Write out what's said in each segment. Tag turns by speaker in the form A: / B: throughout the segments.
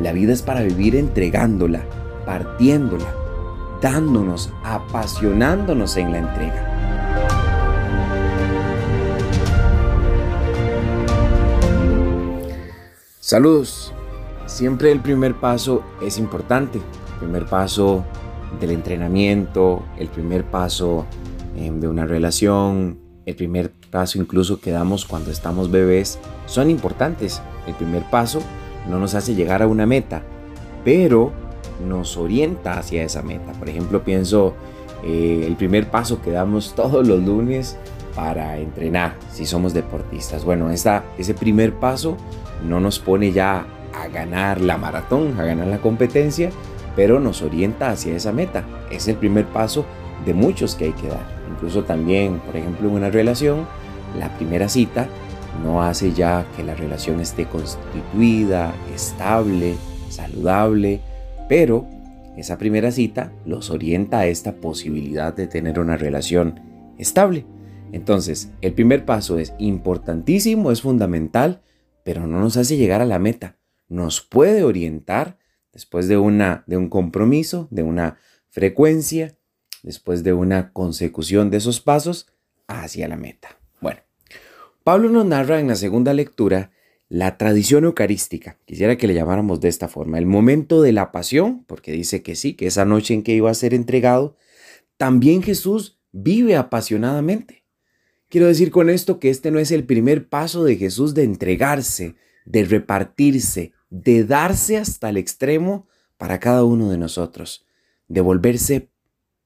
A: La vida es para vivir entregándola, partiéndola, dándonos, apasionándonos en la entrega. Saludos. Siempre el primer paso es importante. El primer paso del entrenamiento, el primer paso em, de una relación, el primer paso incluso que damos cuando estamos bebés, son importantes. El primer paso no nos hace llegar a una meta, pero nos orienta hacia esa meta. Por ejemplo, pienso eh, el primer paso que damos todos los lunes para entrenar si somos deportistas. Bueno, esta, ese primer paso no nos pone ya a ganar la maratón, a ganar la competencia, pero nos orienta hacia esa meta. Es el primer paso de muchos que hay que dar. Incluso también, por ejemplo, en una relación, la primera cita no hace ya que la relación esté constituida, estable, saludable, pero esa primera cita los orienta a esta posibilidad de tener una relación estable. Entonces, el primer paso es importantísimo, es fundamental, pero no nos hace llegar a la meta. Nos puede orientar después de, una, de un compromiso, de una frecuencia, después de una consecución de esos pasos hacia la meta. Pablo nos narra en la segunda lectura la tradición eucarística. Quisiera que le llamáramos de esta forma. El momento de la pasión, porque dice que sí, que esa noche en que iba a ser entregado, también Jesús vive apasionadamente. Quiero decir con esto que este no es el primer paso de Jesús de entregarse, de repartirse, de darse hasta el extremo para cada uno de nosotros, de volverse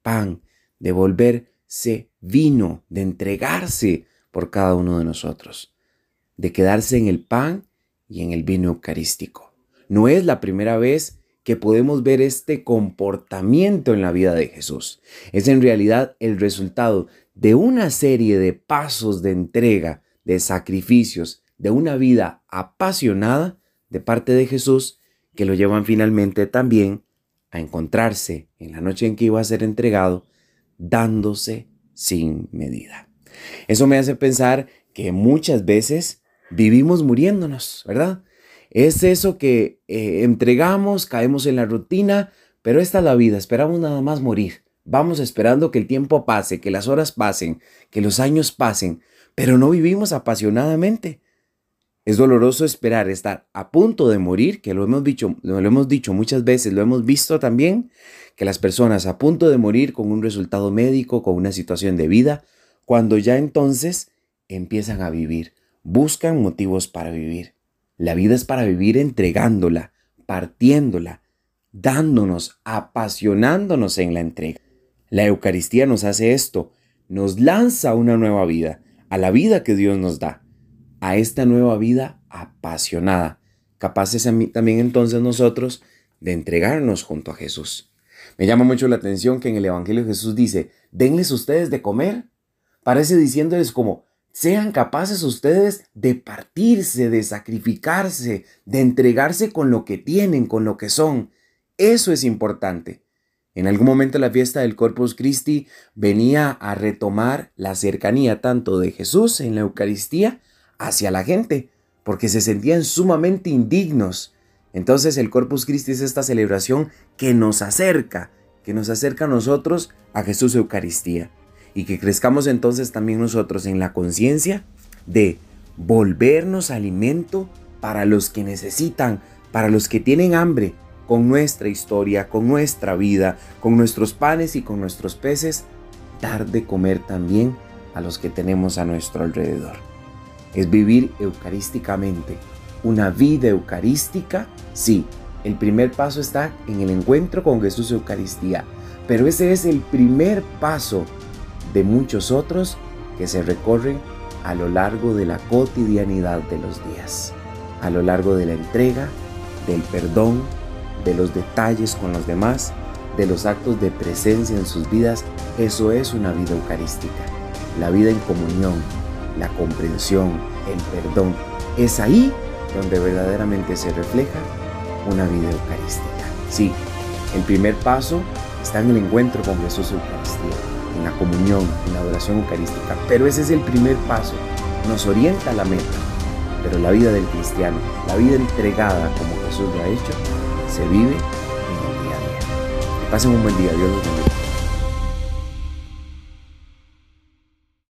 A: pan, de volverse vino, de entregarse por cada uno de nosotros, de quedarse en el pan y en el vino eucarístico. No es la primera vez que podemos ver este comportamiento en la vida de Jesús. Es en realidad el resultado de una serie de pasos de entrega, de sacrificios, de una vida apasionada de parte de Jesús que lo llevan finalmente también a encontrarse en la noche en que iba a ser entregado, dándose sin medida. Eso me hace pensar que muchas veces vivimos muriéndonos, ¿verdad? Es eso que eh, entregamos, caemos en la rutina, pero esta es la vida, esperamos nada más morir. Vamos esperando que el tiempo pase, que las horas pasen, que los años pasen, pero no vivimos apasionadamente. Es doloroso esperar estar a punto de morir, que lo hemos dicho, lo hemos dicho muchas veces, lo hemos visto también, que las personas a punto de morir con un resultado médico, con una situación de vida, cuando ya entonces empiezan a vivir, buscan motivos para vivir. La vida es para vivir entregándola, partiéndola, dándonos, apasionándonos en la entrega. La Eucaristía nos hace esto, nos lanza una nueva vida, a la vida que Dios nos da a esta nueva vida apasionada, capaces también entonces nosotros de entregarnos junto a Jesús. Me llama mucho la atención que en el Evangelio Jesús dice, denles ustedes de comer. Parece diciéndoles como, sean capaces ustedes de partirse, de sacrificarse, de entregarse con lo que tienen, con lo que son. Eso es importante. En algún momento la fiesta del Corpus Christi venía a retomar la cercanía tanto de Jesús en la Eucaristía hacia la gente, porque se sentían sumamente indignos. Entonces el Corpus Christi es esta celebración que nos acerca, que nos acerca a nosotros a Jesús Eucaristía. Y que crezcamos entonces también nosotros en la conciencia de volvernos alimento para los que necesitan, para los que tienen hambre, con nuestra historia, con nuestra vida, con nuestros panes y con nuestros peces, dar de comer también a los que tenemos a nuestro alrededor es vivir eucarísticamente. Una vida eucarística, sí, el primer paso está en el encuentro con Jesús Eucaristía, pero ese es el primer paso de muchos otros que se recorren a lo largo de la cotidianidad de los días, a lo largo de la entrega, del perdón, de los detalles con los demás, de los actos de presencia en sus vidas. Eso es una vida eucarística, la vida en comunión, la comprensión, el perdón. Es ahí donde verdaderamente se refleja una vida eucarística. Sí, el primer paso está en el encuentro con Jesús Eucaristía, en la comunión, en la adoración eucarística. Pero ese es el primer paso. Nos orienta a la meta. Pero la vida del cristiano, la vida entregada como Jesús lo ha hecho, se vive en el día a día. Que pasen un buen día. Dios los bendiga.